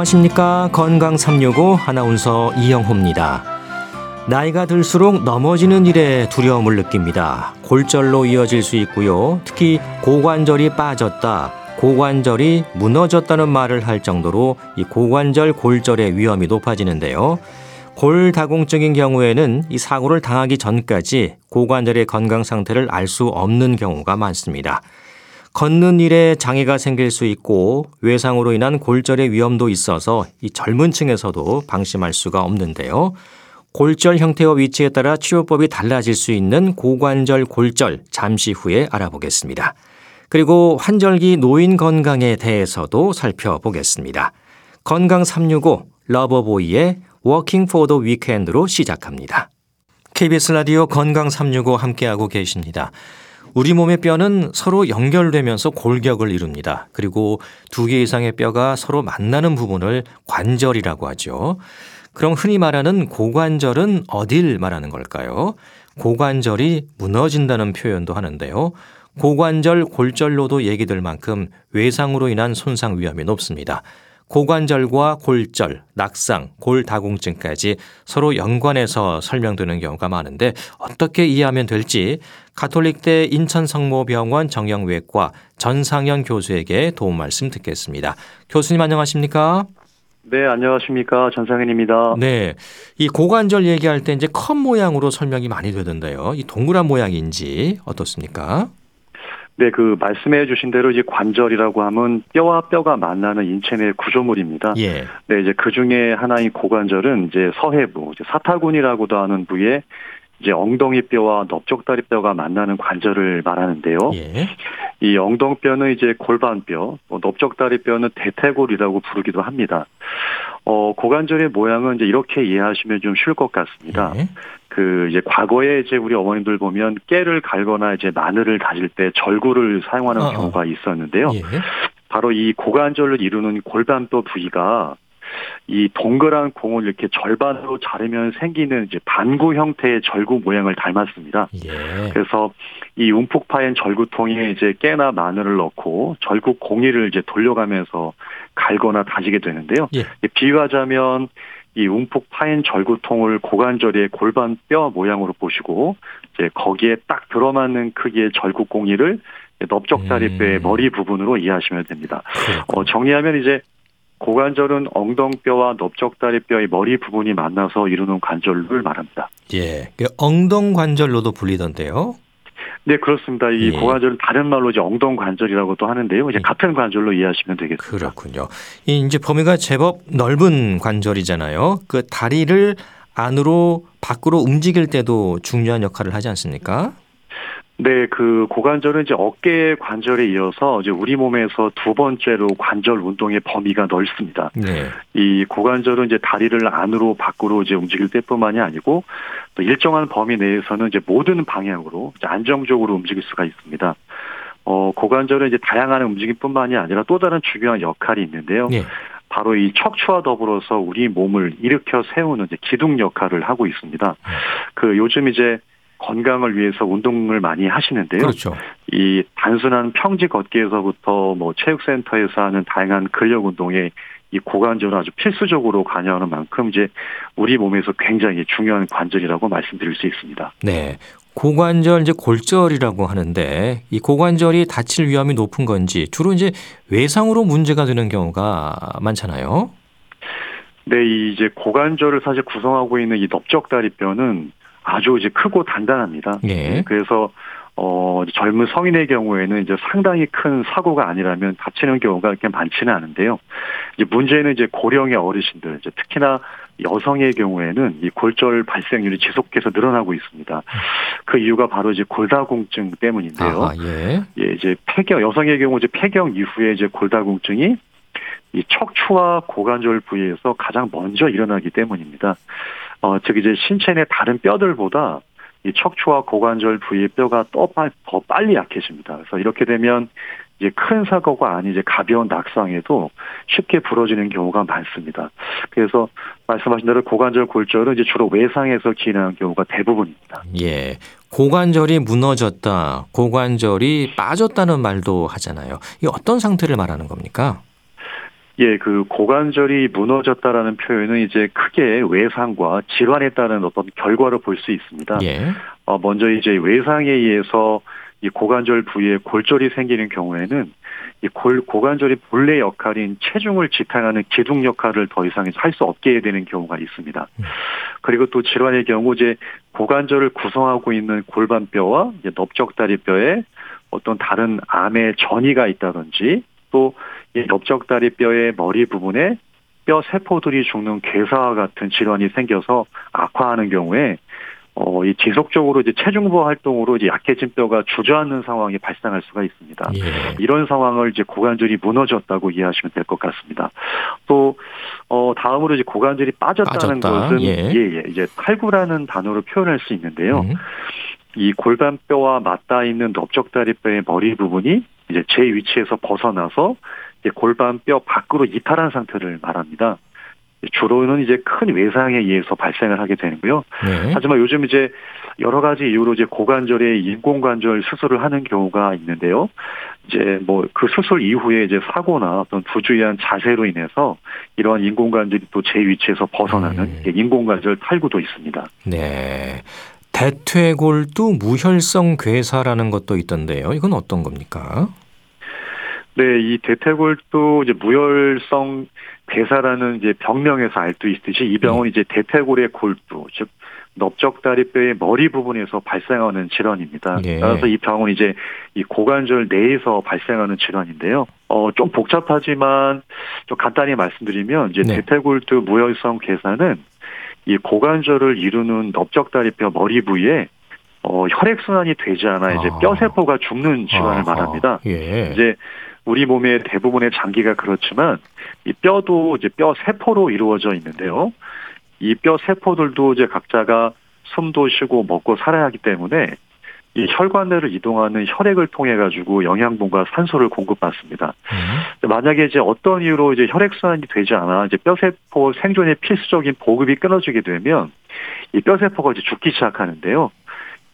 안녕하십니까. 건강 365 아나운서 이영호입니다. 나이가 들수록 넘어지는 일에 두려움을 느낍니다. 골절로 이어질 수 있고요. 특히 고관절이 빠졌다, 고관절이 무너졌다는 말을 할 정도로 이 고관절 골절의 위험이 높아지는데요. 골다공증인 경우에는 이 사고를 당하기 전까지 고관절의 건강 상태를 알 수 없는 경우가 많습니다. 걷는 일에 장애가 생길 수 있고 외상으로 인한 골절의 위험도 있어서 이 젊은 층에서도 방심할 수가 없는데요. 골절 형태와 위치에 따라 치료법이 달라질 수 있는 고관절 골절 잠시 후에 알아보겠습니다. 그리고 환절기 노인 건강에 대해서도 살펴보겠습니다. 건강 365 Loverboy의 Working for the Weekend로 시작합니다. KBS 라디오 건강 365 함께하고 계십니다. 우리 몸의 뼈는 서로 연결되면서 골격을 이룹니다. 그리고 두 개 이상의 뼈가 서로 만나는 부분을 관절이라고 하죠. 그럼 흔히 말하는 고관절은 어딜 말하는 걸까요? 고관절이 무너진다는 표현도 하는데요. 고관절 골절로도 얘기될 만큼 외상으로 인한 손상 위험이 높습니다. 고관절과 골절, 낙상, 골다공증까지 서로 연관해서 설명되는 경우가 많은데 어떻게 이해하면 될지 가톨릭대 인천성모병원 정형외과 전상현 교수에게 도움 말씀 듣겠습니다. 교수님 안녕하십니까? 네, 안녕하십니까. 전상현입니다. 네. 이 고관절 얘기할 때 이제 컵 모양으로 설명이 많이 되던데요. 이 동그란 모양인지 어떻습니까? 네, 그 말씀해 주신 대로 이제 관절이라고 하면 뼈와 뼈가 만나는 인체 내 구조물입니다. 예. 네, 이제 그 중에 하나인 고관절은 이제 서해부, 이제 사타군이라고도 하는 부위에 이제 엉덩이 뼈와 넓적다리 뼈가 만나는 관절을 말하는데요. 예. 이 엉덩뼈는 이제 골반뼈, 뭐 넓적다리 뼈는 대퇴골이라고 부르기도 합니다. 어, 고관절의 모양은 이제 이렇게 이해하시면 좀 쉬울 것 같습니다. 예. 그 이제 과거에 이제 우리 어머님들 보면 깨를 갈거나 이제 마늘을 다질 때 절구를 사용하는 어, 경우가 있었는데요. 예. 바로 이 고관절을 이루는 골반뼈 부위가 이 동그란 공을 이렇게 절반으로 자르면 생기는 이제 반구 형태의 절구 모양을 닮았습니다. 예. 그래서 이 움푹 파인 절구통에 이제 깨나 마늘을 넣고 절구 공이를 이제 돌려가면서 갈거나 다지게 되는데요. 예. 비유하자면 이 움푹 파인 절구통을 고관절의 골반 뼈 모양으로 보시고 이제 거기에 딱 들어맞는 크기의 절구 공이를 넓적다리 뼈의 음. 머리 부분으로 이해하시면 됩니다. 어, 정리하면 이제 고관절은 엉덩뼈와 넓적다리 뼈의 머리 부분이 만나서 이루는 관절을 말합니다. 예. 그 엉덩 관절로도 불리던데요. 네, 그렇습니다. 이 예. 고관절은 다른 말로 이제 엉덩 관절이라고도 하는데요. 이제 예. 같은 관절로 이해하시면 되겠습니다. 그렇군요. 이 이제 범위가 제법 넓은 관절이잖아요. 그 다리를 안으로 밖으로 움직일 때도 중요한 역할을 하지 않습니까? 네, 그 고관절은 이제 어깨 관절에 이어서 이제 우리 몸에서 두 번째로 관절 운동의 범위가 넓습니다. 네. 이 고관절은 이제 다리를 안으로 밖으로 이제 움직일 때뿐만이 아니고 또 일정한 범위 내에서는 이제 모든 방향으로 이제 안정적으로 움직일 수가 있습니다. 어, 고관절은 이제 다양한 움직임뿐만이 아니라 또 다른 중요한 역할이 있는데요. 예. 바로 이 척추와 더불어서 우리 몸을 일으켜 세우는 이제 기둥 역할을 하고 있습니다. 그 요즘 이제 건강을 위해서 운동을 많이 하시는데요. 그렇죠. 이 단순한 평지 걷기에서부터 뭐 체육센터에서 하는 다양한 근력 운동에 이 고관절은 아주 필수적으로 관여하는 만큼 이제 우리 몸에서 굉장히 중요한 관절이라고 말씀드릴 수 있습니다. 네. 고관절 이제 골절이라고 하는데 이 고관절이 다칠 위험이 높은 건지 주로 이제 외상으로 문제가 되는 경우가 많잖아요. 네, 이 이제 고관절을 사실 구성하고 있는 이 넓적다리 뼈는 아주 이제 크고 단단합니다. 예. 그래서 어 젊은 성인의 경우에는 이제 상당히 큰 사고가 아니라면 다치는 경우가 그렇게 많지는 않은데요. 이제 문제는 이제 고령의 어르신들, 이제 특히나 여성의 경우에는 이 골절 발생률이 지속해서 늘어나고 있습니다. 그 이유가 바로 이제 골다공증 때문인데요. 아, 예. 예, 이제 폐경 여성의 경우 이제 폐경 이후에 이제 골다공증이 이 척추와 고관절 부위에서 가장 먼저 일어나기 때문입니다. 어, 즉 이제 신체 내 다른 뼈들보다 이 척추와 고관절 부위의 뼈가 더, 빨- 더 빨리 약해집니다. 그래서 이렇게 되면 이제 큰 사고가 아닌 이제 가벼운 낙상에도 쉽게 부러지는 경우가 많습니다. 그래서 말씀하신 대로 고관절 골절은 이제 주로 외상에서 기인하는 경우가 대부분입니다. 예. 고관절이 무너졌다, 고관절이 빠졌다는 말도 하잖아요. 이 어떤 상태를 말하는 겁니까? 예, 그 고관절이 무너졌다라는 표현은 이제 크게 외상과 질환에 따른 어떤 결과로 볼 수 있습니다. 예. 어, 먼저 이제 외상에 의해서 이 고관절 부위에 골절이 생기는 경우에는 이 골, 고관절이 본래 역할인 체중을 지탱하는 기둥 역할을 더 이상 할 수 없게 되는 경우가 있습니다. 음. 그리고 또 질환의 경우 이제 고관절을 구성하고 있는 골반뼈와 이제 넓적다리뼈에 어떤 다른 암의 전이가 있다든지 또이 넓적다리 뼈의 머리 부분에 뼈 세포들이 죽는 괴사와 같은 질환이 생겨서 악화하는 경우에 어, 이 지속적으로 이제 체중보 활동으로 이제 약해진 뼈가 주저앉는 상황이 발생할 수가 있습니다. 예. 이런 상황을 이제 고관절이 무너졌다고 이해하시면 될 것 같습니다. 또, 어, 다음으로 이제 고관절이 빠졌다는 빠졌다. 것은, 예. 예, 예, 이제 탈구라는 단어로 표현할 수 있는데요. 음. 이 골반뼈와 맞닿아 있는 넓적다리 뼈의 머리 부분이 이제 제 위치에서 벗어나서 골반뼈 밖으로 이탈한 상태를 말합니다. 주로는 이제 큰 외상에 의해서 발생을 하게 되는고요. 네. 하지만 요즘 이제 여러 가지 이유로 이제 고관절에 인공관절 수술을 하는 경우가 있는데요. 이제 뭐 그 수술 이후에 이제 사고나 어떤 부주의한 자세로 인해서 이러한 인공관절이 또 제 위치에서 벗어나는 음. 인공관절 탈구도 있습니다. 네. 대퇴골두 무혈성 괴사라는 것도 있던데요. 이건 어떤 겁니까? 네, 이 대퇴골도 이제 무혈성 괴사라는 이제 병명에서 알 수 있듯이 이 병은 이제 대퇴골의 골두, 즉 넓적다리뼈의 머리 부분에서 발생하는 질환입니다. 예. 따라서 이 병은 이제 이 고관절 내에서 발생하는 질환인데요. 어, 좀 복잡하지만 좀 간단히 말씀드리면 이제 네. 대퇴골두 무혈성 괴사는 이 고관절을 이루는 넓적다리뼈 머리 부위에 어, 혈액순환이 되지 않아 이제 아. 뼈세포가 죽는 질환을. 말합니다. 예. 이제 우리 몸의 대부분의 장기가 그렇지만 이 뼈도 이제 뼈 세포로 이루어져 있는데요. 이 뼈 세포들도 이제 각자가 숨도 쉬고 먹고 살아야 하기 때문에 이 혈관내를 이동하는 혈액을 통해 가지고 영양분과 산소를 공급받습니다. 음. 만약에 이제 어떤 이유로 이제 혈액 순환이 되지 않아 이제 뼈 세포 생존의 필수적인 보급이 끊어지게 되면 이 뼈 세포가 이제 죽기 시작하는데요.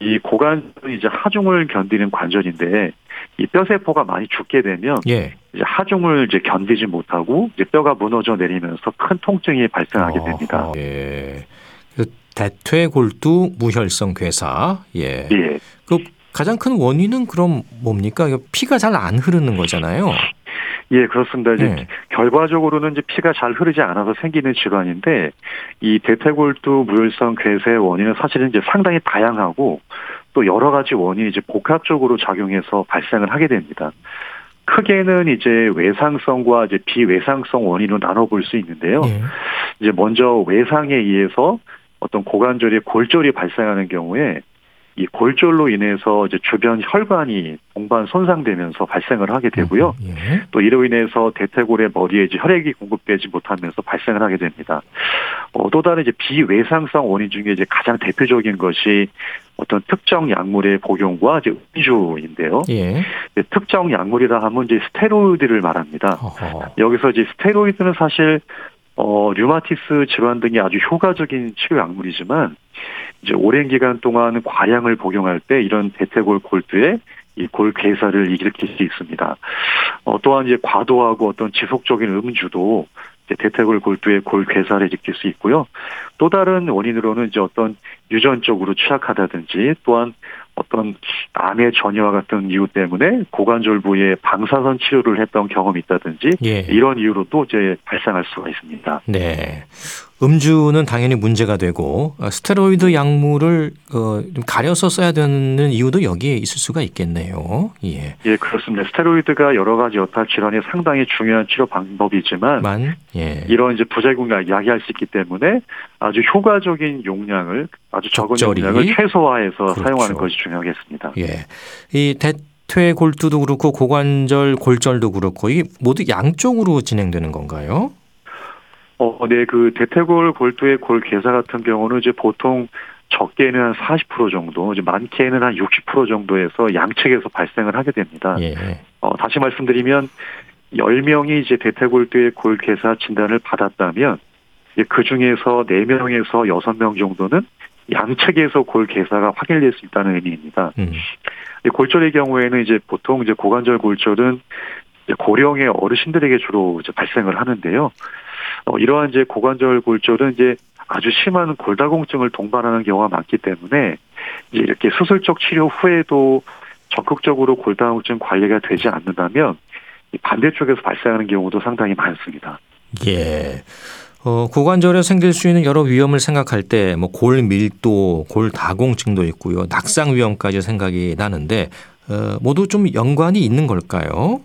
이 고관절은 이제 하중을 견디는 관절인데 이 뼈 세포가 많이 죽게 되면 예. 이제 하중을 이제 견디지 못하고 이제 뼈가 무너져 내리면서 큰 통증이 발생하게 됩니다. 어허. 예. 그 대퇴골두 무혈성 괴사. 예. 예. 그 가장 큰 원인은 그럼 뭡니까? 피가 잘 안 흐르는 거잖아요. 예, 그렇습니다. 이제 네. 결과적으로는 이제 피가 잘 흐르지 않아서 생기는 질환인데 이 대퇴골두 무혈성 괴사의 원인은 사실은 이제 상당히 다양하고 또 여러 가지 원인이 이제 복합적으로 작용해서 발생을 하게 됩니다. 크게는 이제 외상성과 이제 비외상성 원인으로 나눠볼 수 있는데요. 예. 이제 먼저 외상에 의해서 어떤 고관절에 골절이 발생하는 경우에 이 골절로 인해서 이제 주변 혈관이 동반 손상되면서 발생을 하게 되고요. 예. 또 이로 인해서 대퇴골의 머리에 이제 혈액이 공급되지 못하면서 발생을 하게 됩니다. 어, 또 다른 이제 비외상성 원인 중에 이제 가장 대표적인 것이 어떤 특정 약물의 복용과 이제 음주인데요. 예. 이제 특정 약물이라 하면 이제 스테로이드를 말합니다. 어허. 여기서 이제 스테로이드는 사실 어 류마티스 질환 등이 아주 효과적인 치료 약물이지만 이제 오랜 기간 동안 과량을 복용할 때 이런 대퇴골 골두에 이 골 괴사를 일으킬 수 있습니다. 어 또한 이제 과도하고 어떤 지속적인 음주도 대퇴골 골두에 골괴사를 일으킬 수 있고요. 또 다른 원인으로는 이제 어떤 유전적으로 취약하다든지 또한 어떤 암의 전이와 같은 이유 때문에 고관절 부위에 방사선 치료를 했던 경험이 있다든지 예. 이런 이유로도 이제 발생할 수가 있습니다. 네. 음주는 당연히 문제가 되고 어, 스테로이드 약물을 어, 좀 가려서 써야 되는 이유도 여기에 있을 수가 있겠네요. 예. 예, 그렇습니다. 스테로이드가 여러 가지 여타 질환에 상당히 중요한 치료 방법이지만 만 예. 이런 이제 부작용을 야기할 수 있기 때문에 아주 효과적인 용량을 아주 적은 적절히. 용량을 최소화해서 그렇죠. 사용하는 것이 중요하겠습니다. 예. 이 대퇴 골두도 그렇고 고관절 골절도 그렇고 이 모두 양쪽으로 진행되는 건가요? 어, 네, 그 대퇴골 골두의 골 괴사 같은 경우는 이제 보통 적게는 한 40% 정도, 이제 많게는 한 60% 정도에서 양측에서 발생을 하게 됩니다. 예. 어, 다시 말씀드리면 10명이 이제 대퇴골두의 골 괴사 진단을 받았다면 그 중에서 4명에서 6명 정도는 양측에서 골 괴사가 확인될 수 있다는 의미입니다. 음. 이 골절의 경우에는 이제 보통 이제 고관절 골절은 이제 고령의 어르신들에게 주로 이제 발생을 하는데요. 어, 이러한 이제 고관절 골절은 이제 아주 심한 골다공증을 동반하는 경우가 많기 때문에 이제 이렇게 수술적 치료 후에도 적극적으로 골다공증 관리가 되지 않는다면 이 반대쪽에서 발생하는 경우도 상당히 많습니다. 예. 어, 고관절에 생길 수 있는 여러 위험을 생각할 때 뭐 골밀도, 골다공증도 있고요. 낙상 위험까지 생각이 나는데 어, 모두 좀 연관이 있는 걸까요?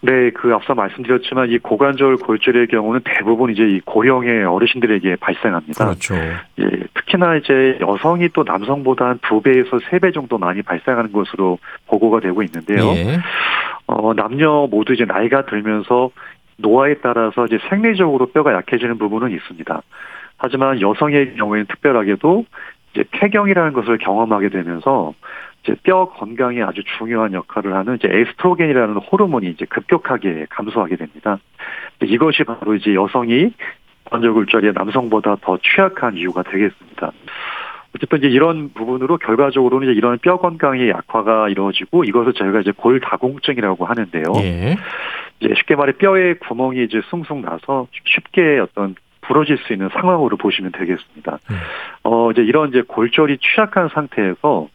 네, 그 앞서 말씀드렸지만 이 고관절 골절의 경우는 대부분 이제 이 고령의 어르신들에게 발생합니다. 그렇죠. 예, 특히나 이제 여성이 또 남성보다 한 두 배에서 세 배 정도 많이 발생하는 것으로 보고가 되고 있는데요. 예. 어, 남녀 모두 이제 나이가 들면서 노화에 따라서 이제 생리적으로 뼈가 약해지는 부분은 있습니다. 하지만 여성의 경우에는 특별하게도 이제 폐경이라는 것을 경험하게 되면서 이제 뼈 건강에 아주 중요한 역할을 하는 이제 에스트로겐이라는 호르몬이 이제 급격하게 감소하게 됩니다. 이것이 바로 이제 여성이 관절골절이 남성보다 더 취약한 이유가 되겠습니다. 어쨌든 이제 이런 부분으로 결과적으로는 이제 이런 뼈 건강의 약화가 이루어지고 이것을 저희가 이제 골다공증이라고 하는데요. 예. 이제 쉽게 말해 뼈에 구멍이 이제 숭숭 나서 쉽게 어떤 부러질 수 있는 상황으로 보시면 되겠습니다. 음. 어 이제 이런 이제 골절이 취약한 상태에서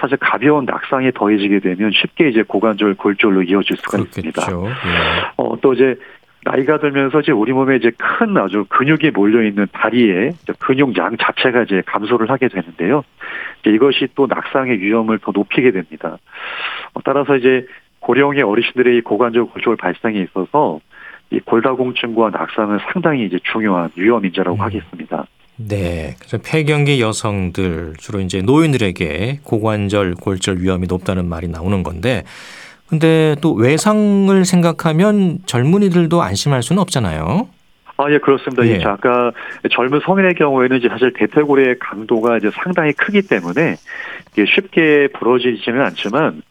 사실 가벼운 낙상이 더해지게 되면 쉽게 이제 고관절 골절로 이어질 수가 있습니다. 그렇겠죠. 예. 어, 또 이제 나이가 들면서 이제 우리 몸에 이제 큰 아주 근육이 몰려 있는 다리에 근육 양 자체가 이제 감소를 하게 되는데요. 이것이 또 낙상의 위험을 더 높이게 됩니다. 어, 따라서 이제 고령의 어르신들의 이 고관절 골절 발생에 있어서 이 골다공증과 낙상은 상당히 이제 중요한 위험 인자라고 음. 하겠습니다. 네. 그래서 폐경기 여성들 주로 이제 노인들에게 고관절 골절 위험이 높다는 말이 나오는 건데 근데 또 외상을 생각하면 젊은이들도 안심할 수는 없잖아요. 아, 예, 그렇습니다. 예. 이제 아까 젊은 성인의 경우에는 이제 사실 대퇴골의 강도가 이제 상당히 크기 때문에 쉽게 부러지지는 않지만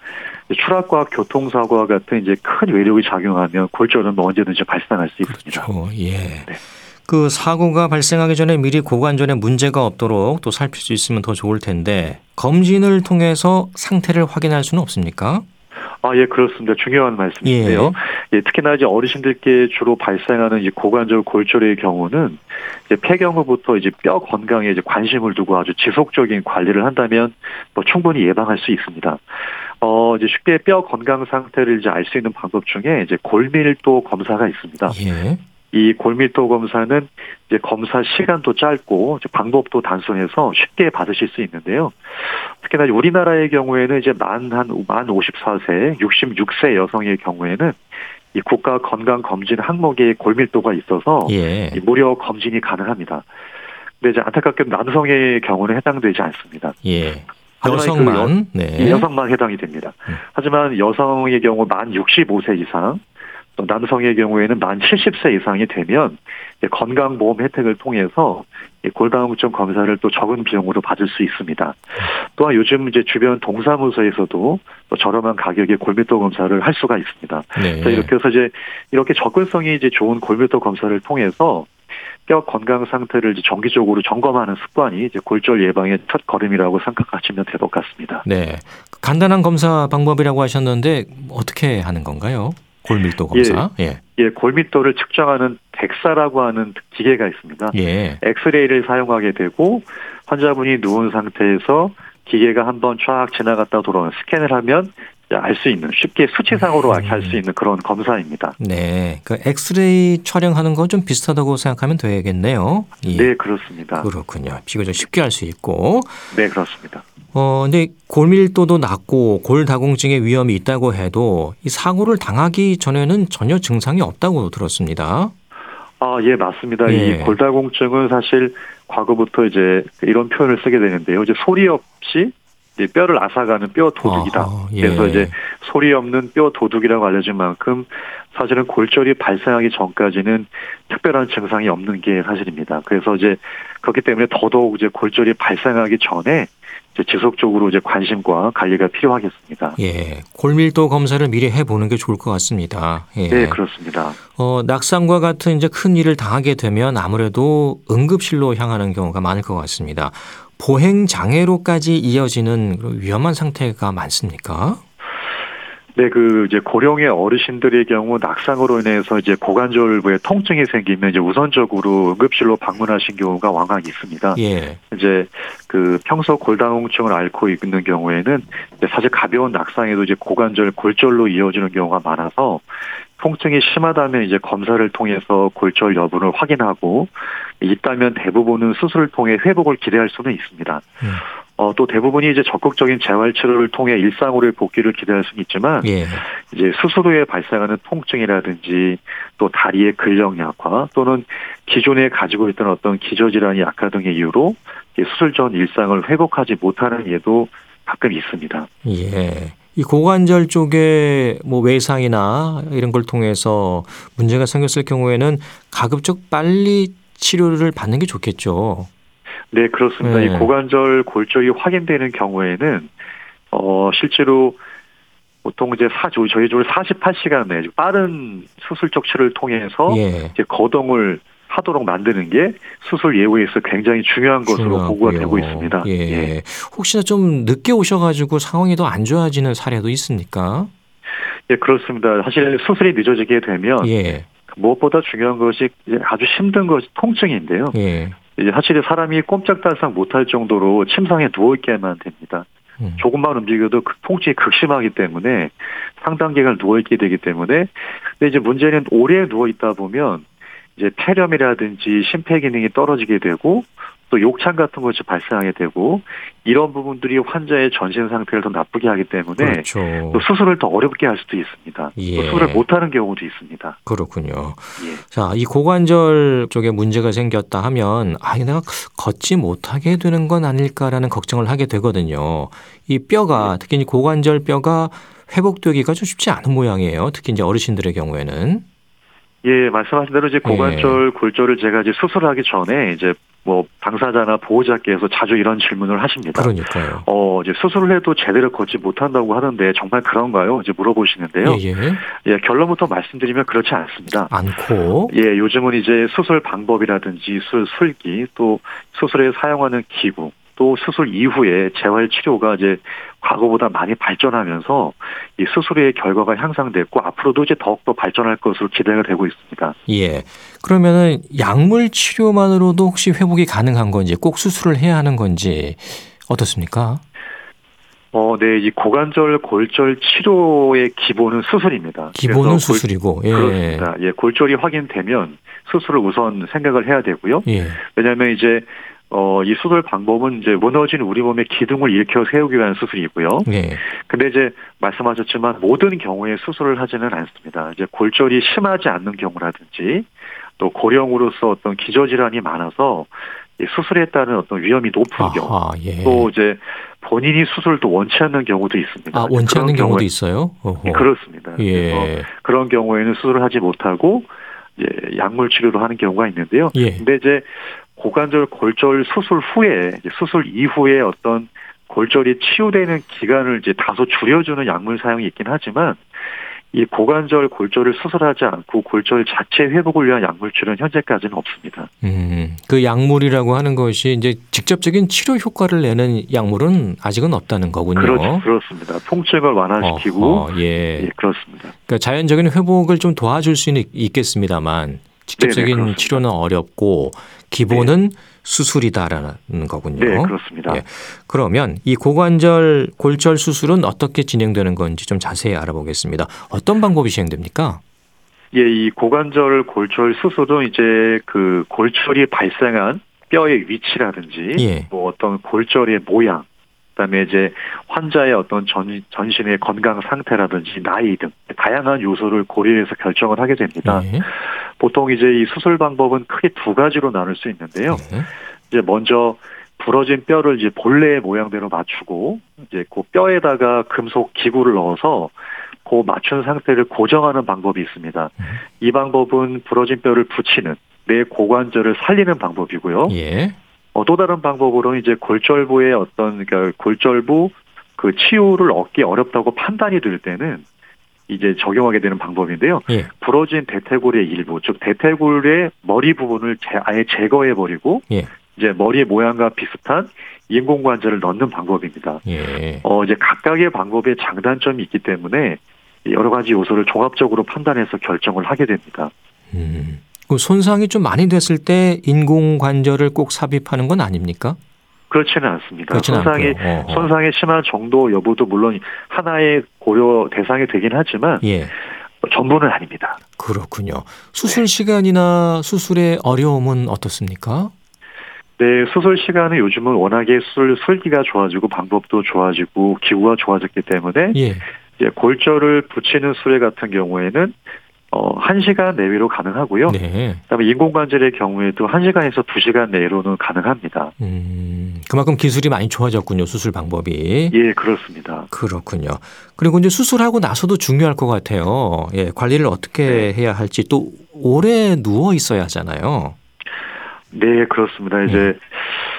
추락과 교통사고와 같은 이제 큰 외력이 작용하면 골절은 뭐 언제든지 발생할 수 있습니다. 그렇죠. 예. 네. 그 사고가 발생하기 전에 미리 고관절에 문제가 없도록 또 살필 수 있으면 더 좋을 텐데 검진을 통해서 상태를 확인할 수는 없습니까? 아, 예, 그렇습니다. 중요한 말씀인데요. 예. 특히나 이제 어르신들께 주로 발생하는 이 고관절 골절의 경우는 이제 폐경 후부터 이제 뼈 건강에 이제 관심을 두고 아주 지속적인 관리를 한다면 뭐 충분히 예방할 수 있습니다. 어, 이제 쉽게 뼈 건강 상태를 이제 알 수 있는 방법 중에 이제 골밀도 검사가 있습니다. 예. 이 골밀도 검사는 이제 검사 시간도 짧고 방법도 단순해서 쉽게 받으실 수 있는데요. 특히나 우리나라의 경우에는 이제 만한만 54세, 66세 여성의 경우에는 이 국가 건강 검진 항목에 골밀도가 있어서 예. 이 무료 검진이 가능합니다. 근데 이제 안타깝게 남성의 경우는 해당되지 않습니다. 예. 그 여성만 이 네. 여성만 해당이 됩니다. 음. 하지만 여성의 경우 만 65세 이상, 또 남성의 경우에는 만 70세 이상이 되면 건강보험 혜택을 통해서 이 골다공증 검사를 또 적은 비용으로 받을 수 있습니다. 또한 요즘 이제 주변 동사무소에서도 또 저렴한 가격에 골밀도 검사를 할 수가 있습니다. 네. 자, 이렇게 해서 이제 이렇게 접근성이 이제 좋은 골밀도 검사를 통해서 뼈 건강 상태를 정기적으로 점검하는 습관이 이제 골절 예방의 첫 걸음이라고 생각하시면 될 것 같습니다. 네. 간단한 검사 방법이라고 하셨는데 어떻게 하는 건가요? 골밀도 검사. 예. 예, 골밀도를 측정하는 덱사라고 하는 기계가 있습니다. 예. 엑스레이를 사용하게 되고 환자분이 누운 상태에서 기계가 한번 쫙 지나갔다 돌아오는 스캔을 하면 알 수 있는 쉽게 수치상으로 음. 알수 있는 그런 검사입니다. 네. 그 엑스레이 촬영하는 거좀 비슷하다고 생각하면 되겠네요. 예. 네, 그렇습니다. 그렇군요. 비교적 쉽게 할 수 있고. 네, 그렇습니다. 어, 근데 골밀도도 낮고 골다공증의 위험이 있다고 해도 이 사고를 당하기 전에는 전혀 증상이 없다고 들었습니다. 아, 예, 맞습니다. 예. 이 골다공증은 사실 과거부터 이제 이런 표현을 쓰게 되는데요. 이제 소리 없이 이제 뼈를 앗아가는 뼈 도둑이다. 아하, 예. 그래서 이제 소리 없는 뼈 도둑이라고 알려진 만큼 사실은 골절이 발생하기 전까지는 특별한 증상이 없는 게 사실입니다. 그래서 이제 그렇기 때문에 더더욱 이제 골절이 발생하기 전에 이제 지속적으로 이제 관심과 관리가 필요하겠습니다. 예. 골밀도 검사를 미리 해보는 게 좋을 것 같습니다. 예. 네, 그렇습니다. 어, 낙상과 같은 이제 큰 일을 당하게 되면 아무래도 응급실로 향하는 경우가 많을 것 같습니다. 보행 장애로까지 이어지는 위험한 상태가 많습니까? 네, 그 이제 고령의 어르신들의 경우 낙상으로 인해서 이제 고관절부에 통증이 생기면 이제 우선적으로 응급실로 방문하신 경우가 왕왕 있습니다. 예. 이제 그 평소 골다공증을 앓고 있는 경우에는 사실 가벼운 낙상에도 이제 고관절 골절로 이어지는 경우가 많아서 통증이 심하다면 이제 검사를 통해서 골절 여부를 확인하고 있다면 대부분은 수술을 통해 회복을 기대할 수는 있습니다. 음. 어, 또 대부분이 이제 적극적인 재활 치료를 통해 일상으로의 복귀를 기대할 수는 있지만 예. 이제 수술 후에 발생하는 통증이라든지 또 다리의 근력 약화 또는 기존에 가지고 있던 어떤 기저 질환이 약화 등의 이유로 수술 전 일상을 회복하지 못하는 예도 가끔 있습니다. 예. 이 고관절 쪽에 뭐 외상이나 이런 걸 통해서 문제가 생겼을 경우에는 가급적 빨리 치료를 받는 게 좋겠죠. 네, 그렇습니다. 네. 이 고관절 골절이 확인되는 경우에는 어 실제로 보통 이제 사 저희 쪽으로 48시간 내에 빠른 수술 적 치료를 통해서 예. 이제 거동을 하도록 만드는 게 수술 예후에서 굉장히 중요한 것으로 중요하고요. 보고가 되고 있습니다. 예. 혹시나 좀 늦게 오셔가지고 상황이 더 안 좋아지는 사례도 있습니까? 예, 그렇습니다. 사실 수술이 늦어지게 되면 예. 무엇보다 중요한 것이 아주 힘든 것이 통증인데요. 예. 이제 사실 사람이 꼼짝달싹 못할 정도로 침상에 누워 있게만 됩니다. 음. 조금만 움직여도 그 통증이 극심하기 때문에 상당 기간 누워 있게 되기 때문에 근데 이제 문제는 오래 누워 있다 보면 이제 폐렴이라든지 심폐 기능이 떨어지게 되고 또 욕창 같은 것이 발생하게 되고 이런 부분들이 환자의 전신 상태를 더 나쁘게 하기 때문에 그렇죠. 또 수술을 더 어렵게 할 수도 있습니다. 예. 또 수술을 못하는 경우도 있습니다. 그렇군요. 예. 자, 이 고관절 쪽에 문제가 생겼다 하면 아, 내가 걷지 못하게 되는 건 아닐까라는 걱정을 하게 되거든요. 이 뼈가 특히 이 고관절 뼈가 회복되기가 좀 쉽지 않은 모양이에요. 특히 이제 어르신들의 경우에는. 예, 말씀하신 대로 이제 고관절 골절을 제가 이제 수술하기 전에 이제 뭐 당사자나 보호자께서 자주 이런 질문을 하십니다. 그러니까요. 어, 이제 수술을 해도 제대로 걷지 못한다고 하는데 정말 그런가요? 이제 물어보시는데요. 예, 예. 예, 결론부터 말씀드리면 그렇지 않습니다. 않고 예, 요즘은 이제 수술 방법이라든지 수술 술기 또 수술에 사용하는 기구 또 수술 이후에 재활 치료가 이제 과거보다 많이 발전하면서 이 수술의 결과가 향상됐고 앞으로도 이제 더욱더 발전할 것으로 기대가 되고 있습니다. 예. 그러면은 약물 치료만으로도 혹시 회복이 가능한 건지 꼭 수술을 해야 하는 건지 어떻습니까? 어, 네, 이 고관절 골절 치료의 기본은 수술입니다. 기본은 수술이고. 예. 그렇습니다. 예, 골절이 확인되면 수술을 우선 생각을 해야 되고요. 예. 왜냐하면 이제 어, 이 수술 방법은 이제 무너진 우리 몸의 기둥을 일으켜 세우기 위한 수술이고요. 예. 근데 이제 말씀하셨지만 모든 경우에 수술을 하지는 않습니다. 이제 골절이 심하지 않는 경우라든지 또 고령으로서 어떤 기저질환이 많아서 이 수술에 따른 어떤 위험이 높은 경우 아하, 예. 또 이제 본인이 수술을 또 원치 않는 경우도 있습니다. 아, 원치 않는 경우도 경우에- 있어요? 어허. 그렇습니다. 예. 그런 경우에는 수술을 하지 못하고 이제 약물 치료를 하는 경우가 있는데요. 예. 근데 이제 고관절 골절 수술 후에 수술 이후에 어떤 골절이 치유되는 기간을 이제 다소 줄여주는 약물 사용이 있긴 하지만 이 고관절 골절을 수술하지 않고 골절 자체 회복을 위한 약물 치료는 현재까지는 없습니다. 음, 그 약물이라고 하는 것이 이제 직접적인 치료 효과를 내는 약물은 아직은 없다는 거군요. 그렇죠, 그렇습니다. 통증을 완화시키고 어허, 예. 예, 그렇습니다. 그러니까 자연적인 회복을 좀 도와줄 수는 있겠습니다만 직접적인 네네, 그렇습니다. 치료는 어렵고 기본은 수술이다라는 거군요. 네, 그렇습니다. 예. 그러면 이 고관절 골절 수술은 어떻게 진행되는 건지 좀 자세히 알아보겠습니다. 어떤 방법이 시행됩니까? 예, 이 고관절 골절 수술은 이제 그 골절이 발생한 뼈의 위치라든지 예. 뭐 어떤 골절의 모양, 그다음에 이제 환자의 어떤 전, 전신의 건강 상태라든지 나이 등 다양한 요소를 고려해서 결정을 하게 됩니다. 예. 보통 이제 이 수술 방법은 크게 두 가지로 나눌 수 있는데요. 예. 이제 먼저 부러진 뼈를 이제 본래의 모양대로 맞추고 이제 그 뼈에다가 금속 기구를 넣어서 그 맞춘 상태를 고정하는 방법이 있습니다. 음. 이 방법은 부러진 뼈를 붙이는 내 고관절을 살리는 방법이고요. 예. 어, 또 다른 방법으로는 이제 골절부의 어떤 그러니까 골절부 그 치유를 얻기 어렵다고 판단이 들 때는 이제 적용하게 되는 방법인데요. 예. 부러진 대퇴골의 일부, 즉 대퇴골의 머리 부분을 제, 아예 제거해 버리고 예. 이제 머리의 모양과 비슷한 인공관절을 넣는 방법입니다. 예. 어 이제 각각의 방법에 장단점이 있기 때문에 여러 가지 요소를 종합적으로 판단해서 결정을 하게 됩니다. 음. 그 손상이 좀 많이 됐을 때 인공관절을 꼭 삽입하는 건 아닙니까? 그렇지는 않습니다. 그렇지는 손상이. 어, 어. 손상의 심한 정도 여부도 물론 하나의 고려 대상이 되긴 하지만 예. 전부는 아닙니다. 그렇군요. 수술 시간이나 수술의 어려움은 어떻습니까? 네, 수술 시간은 요즘은 워낙에 수술 설기가 좋아지고 방법도 좋아지고 기구가 좋아졌기 때문에 예. 이제 골절을 붙이는 수레 같은 경우에는 어, 1시간 내외로 가능하고요. 네. 그다음에 인공관절의 경우에도 1시간에서 2시간 내로는 가능합니다. 음, 그만큼 기술이 많이 좋아졌군요. 수술 방법이. 예, 그렇습니다. 그렇군요. 그리고 이제 수술하고 나서도 중요할 것 같아요. 예, 관리를 어떻게 네. 해야 할지 또 오래 누워 있어야 하잖아요. 네, 그렇습니다. 이제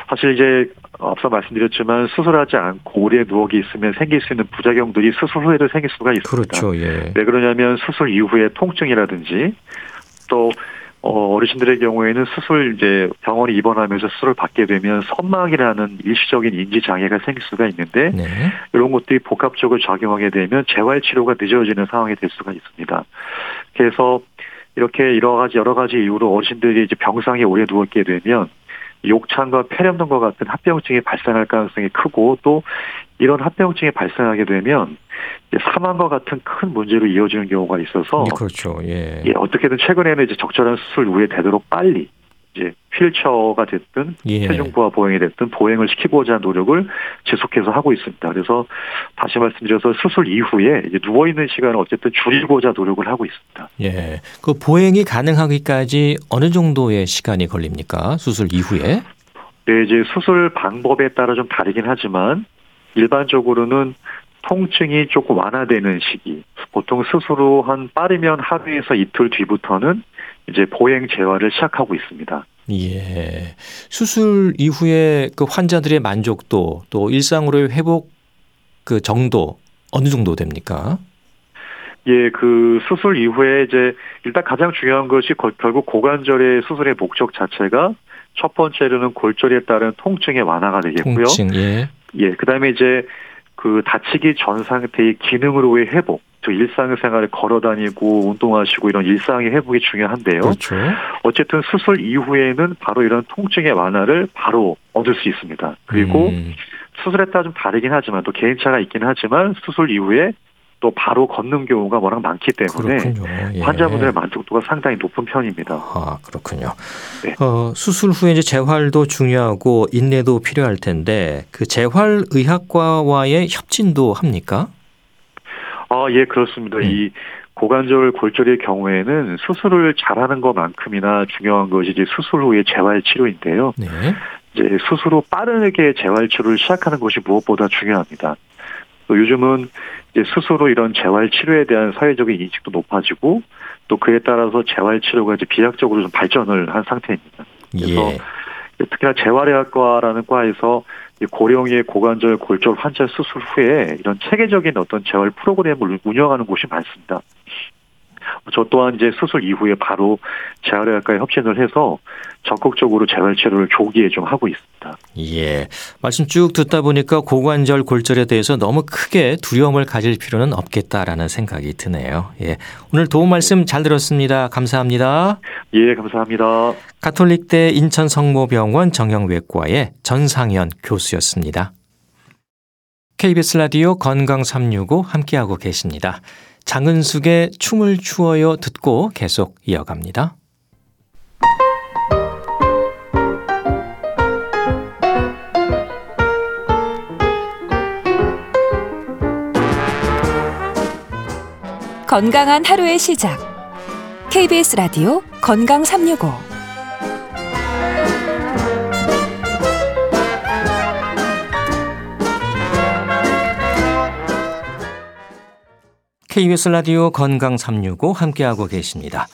사실 이제 앞서 말씀드렸지만 수술하지 않고 오래 누워 있으면 생길 수 있는 부작용들이 수술 후에도 생길 수가 있습니다. 그렇죠. 예. 왜 그러냐면 수술 이후에 통증이라든지 또 어, 어르신들의 경우에는 수술 이제 병원에 입원하면서 수술을 받게 되면 선막이라는 일시적인 인지 장애가 생길 수가 있는데 네. 이런 것들이 복합적으로 작용하게 되면 재활 치료가 늦어지는 상황이 될 수가 있습니다. 그래서 이렇게 여러 가지 여러 가지 이유로 어르신들이 이제 병상에 오래 누워 있게 되면 욕창과 폐렴 등과 같은 합병증이 발생할 가능성이 크고 또 이런 합병증이 발생하게 되면 사망과 같은 큰 문제로 이어지는 경우가 있어서 예, 그렇죠. 예. 예, 어떻게든 최근에는 이제 적절한 수술 후에 되도록 빨리 이제 휠체어가 됐든 예. 체중 부하 보행이 됐든 보행을 시키고자 노력을 지속해서 하고 있습니다. 그래서 다시 말씀드려서 수술 이후에 이제 누워 있는 시간을 어쨌든 줄이고자 노력을 하고 있습니다. 예. 그 보행이 가능하기까지 어느 정도의 시간이 걸립니까? 수술 이후에? 네, 이제 수술 방법에 따라 좀 다르긴 하지만 일반적으로는 통증이 조금 완화되는 시기, 보통 수술 후한 빠르면 하루에서 이틀 뒤부터는 이제 보행 재활을 시작하고 있습니다. 예. 수술 이후에 그 환자들의 만족도 또 일상으로의 회복 그 정도 어느 정도 됩니까? 예, 그 수술 이후에 이제 일단 가장 중요한 것이 거- 결국 고관절의 수술의 목적 자체가 첫 번째로는 골절에 따른 통증의 완화가 되겠고요. 통증. 예. 예, 그다음에 이제 그 다치기 전 상태의 기능으로의 회복, 또 일상생활에 걸어 다니고 운동하시고 이런 일상의 회복이 중요한데요. 그렇죠. 어쨌든 수술 이후에는 바로 이런 통증의 완화를 바로 얻을 수 있습니다. 그리고 음, 수술에 따라 좀 다르긴 하지만 또 개인차가 있긴 하지만 수술 이후에 또 바로 걷는 경우가 워낙 많기 때문에. 예. 환자분들의 만족도가 상당히 높은 편입니다. 아, 그렇군요. 네. 어, 수술 후에 이제 재활도 중요하고 인내도 필요할 텐데 그 재활 의학과와의 협진도 합니까? 아, 예, 그렇습니다. 음. 이 고관절 골절의 경우에는 수술을 잘하는 것만큼이나 중요한 것이 이제 수술 후의 재활 치료인데요. 네. 이제 수술 후 빠르게 재활 치료를 시작하는 것이 무엇보다 중요합니다. 또 요즘은 이제 후 이런 재활 치료에 대한 사회적인 인식도 높아지고 또 그에 따라서 재활 치료가 이제 비약적으로 좀 발전을 한 상태입니다. 그래서 예. 특히나 재활의학과라는 과에서 이 고령의 고관절 골절 환자 수술 후에 이런 체계적인 어떤 재활 프로그램을 운영하는 곳이 많습니다. 저 또한 이제 수술 이후에 바로 재활의학과에 협진을 해서 적극적으로 재활 치료를 조기에 좀 하고 있습니다. 예. 말씀 쭉 듣다 보니까 고관절 골절에 대해서 너무 크게 두려움을 가질 필요는 없겠다라는 생각이 드네요. 예. 오늘 도움 말씀 잘 들었습니다. 감사합니다. 예, 감사합니다. 가톨릭대 인천성모병원 정형외과의 전상현 교수였습니다. KBS 라디오 건강 365 함께하고 계십니다. 장은숙의 춤을 추어요 듣고 계속 이어갑니다. 건강한 하루의 시작. KBS 라디오 건강 365. KBS 라디오 건강 365 함께하고 계십니다.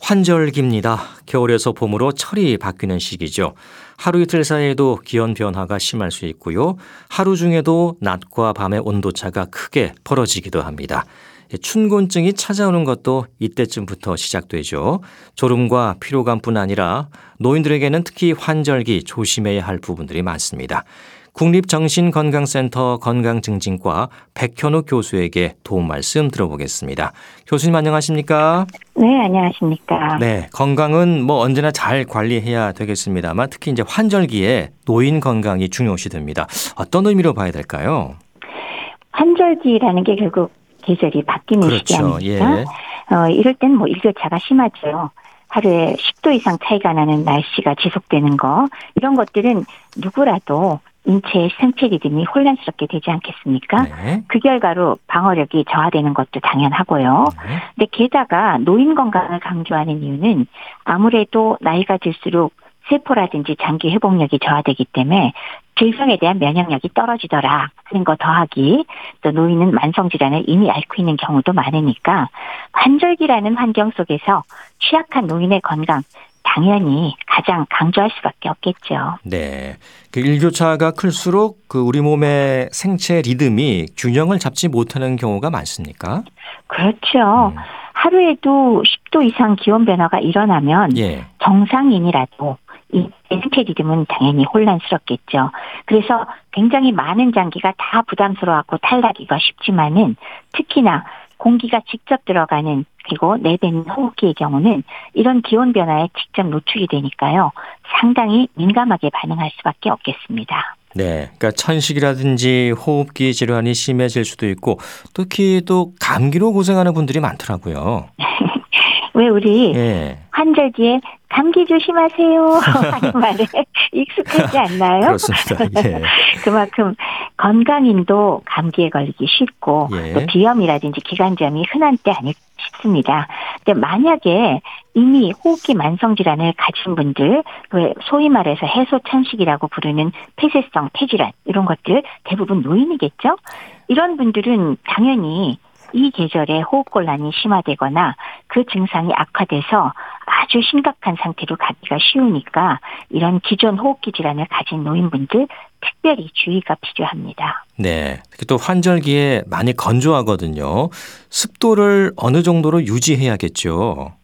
환절기입니다. 겨울에서 봄으로 철이 바뀌는 시기죠. 하루 이틀 사이에도 기온 변화가 심할 수 있고요. 하루 중에도 낮과 밤의 온도차가 크게 벌어지기도 합니다. 춘곤증이 찾아오는 것도 이때쯤부터 시작되죠. 졸음과 피로감뿐 아니라 노인들에게는 특히 환절기 조심해야 할 부분들이 많습니다. 국립정신건강센터 건강증진과 백현욱 교수에게 도움 말씀 들어보겠습니다. 교수님 안녕하십니까? 네, 안녕하십니까. 네, 건강은 뭐 언제나 잘 관리해야 되겠습니다만 특히 이제 환절기에 노인 건강이 중요시 됩니다. 어떤 의미로 봐야 될까요? 환절기라는 게 결국 계절이 바뀌는 그렇죠. 아닙니까? 예. 어, 이럴 땐 뭐 일교차가 심하죠. 하루에 10도 이상 차이가 나는 날씨가 지속되는 거 이런 것들은 누구라도 인체의 생체 리듬이 혼란스럽게 되지 않겠습니까? 네. 그 결과로 방어력이 저하되는 것도 당연하고요. 네. 근데 게다가 노인 건강을 강조하는 이유는 아무래도 나이가 들수록 세포라든지 장기 회복력이 저하되기 때문에 질병에 대한 면역력이 떨어지더라 하는 거 더하기 또 노인은 만성 질환을 이미 앓고 있는 경우도 많으니까 환절기라는 환경 속에서 취약한 노인의 건강 당연히 가장 강조할 수밖에 없겠죠. 네. 그 일교차가 클수록 그 우리 몸의 생체 리듬이 균형을 잡지 못하는 경우가 많습니까? 그렇죠. 음. 하루에도 10도 이상 기온 변화가 일어나면 예. 정상인이라도 이 생체 리듬은 당연히 혼란스럽겠죠. 그래서 굉장히 많은 장기가 다 부담스러워하고 탈나기가 쉽지만은 특히나 공기가 직접 들어가는 그리고 내뱉는 호흡기의 경우는 이런 기온 변화에 직접 노출이 되니까요. 상당히 민감하게 반응할 수밖에 없겠습니다. 네. 그러니까 천식이라든지 호흡기 질환이 심해질 수도 있고 특히 또 감기로 고생하는 분들이 많더라고요. 왜 우리 예. 환절기에 감기 조심하세요 하는 말에 익숙하지 않나요? 그렇습니다. 예. 그만큼 건강인도 감기에 걸리기 쉽고 예. 또 비염이라든지 기관지염이 흔한 때 아닐까 싶습니다. 근데 만약에 이미 호흡기 만성 질환을 가진 분들, 왜 소위 말해서 해소 천식이라고 부르는 폐쇄성 폐질환 이런 것들 대부분 노인이겠죠? 이런 분들은 당연히 이 계절에 호흡곤란이 심화되거나 그 증상이 악화돼서 아주 심각한 상태로 가기가 쉬우니까 이런 기존 호흡기 질환을 가진 노인분들 특별히 주의가 필요합니다. 네. 특히 또 환절기에 많이 건조하거든요. 습도를 어느 정도로 유지해야겠죠.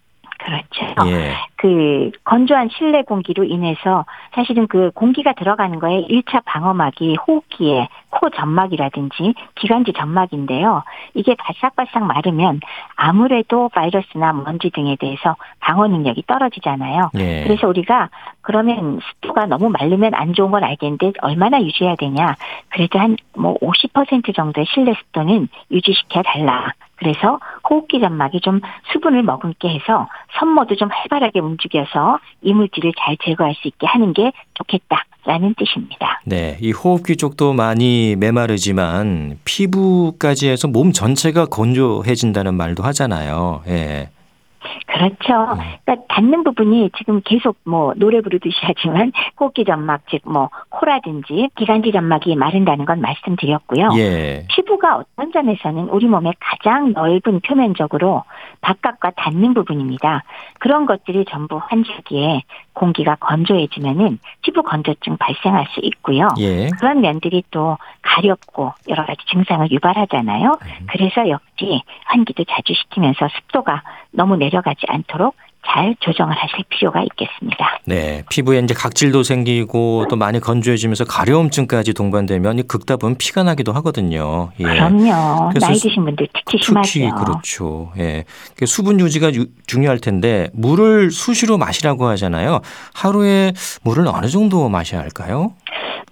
그렇죠. 예. 그 건조한 실내 공기로 인해서 사실은 그 공기가 들어가는 거에 1차 방어막이 호흡기에 코 점막이라든지 기관지 점막인데요. 이게 바싹바싹 마르면 아무래도 바이러스나 먼지 등에 대해서 방어 능력이 떨어지잖아요. 예. 그래서 우리가 그러면 습도가 너무 마르면 안 좋은 건 알겠는데 얼마나 유지해야 되냐? 그래도 한 뭐 50% 정도의 실내 습도는 유지시켜 달라. 그래서 호흡기 점막이 좀 수분을 머금게 해서 선모도 좀 활발하게 움직여서 이물질을 잘 제거할 수 있게 하는 게 좋겠다라는 뜻입니다. 네, 이 호흡기 쪽도 많이 메마르지만 피부까지 해서 몸 전체가 건조해진다는 말도 하잖아요. 예. 그렇죠. 그러니까 닿는 부분이 지금 계속 뭐 노래 부르듯이 하지만 호흡기 점막 즉 뭐 코라든지 기관지 점막이 마른다는 건 말씀드렸고요. 예. 피부가 어떤 점에서는 우리 몸의 가장 넓은 표면적으로 바깥과 닿는 부분입니다. 그런 것들이 전부 환절기에 공기가 건조해지면은 피부 건조증 발생할 수 있고요. 예. 그런 면들이 또 가렵고 여러 가지 증상을 유발하잖아요. 그래서 역시 환기도 자주 시키면서 습도가 너무 내려가지 않도록 잘 조정을 하실 필요가 있겠습니다. 네, 피부에 이제 각질도 생기고 또 많이 건조해지면서 가려움증까지 동반되면 이 극답은 피가 나기도 하거든요. 예. 그럼요. 나이 수- 드신 분들 특히 특히 심하죠. 그렇죠. 예. 그 수분 유지가 유- 중요할 텐데 물을 수시로 마시라고 하잖아요. 하루에 물을 어느 정도 마셔야 할까요?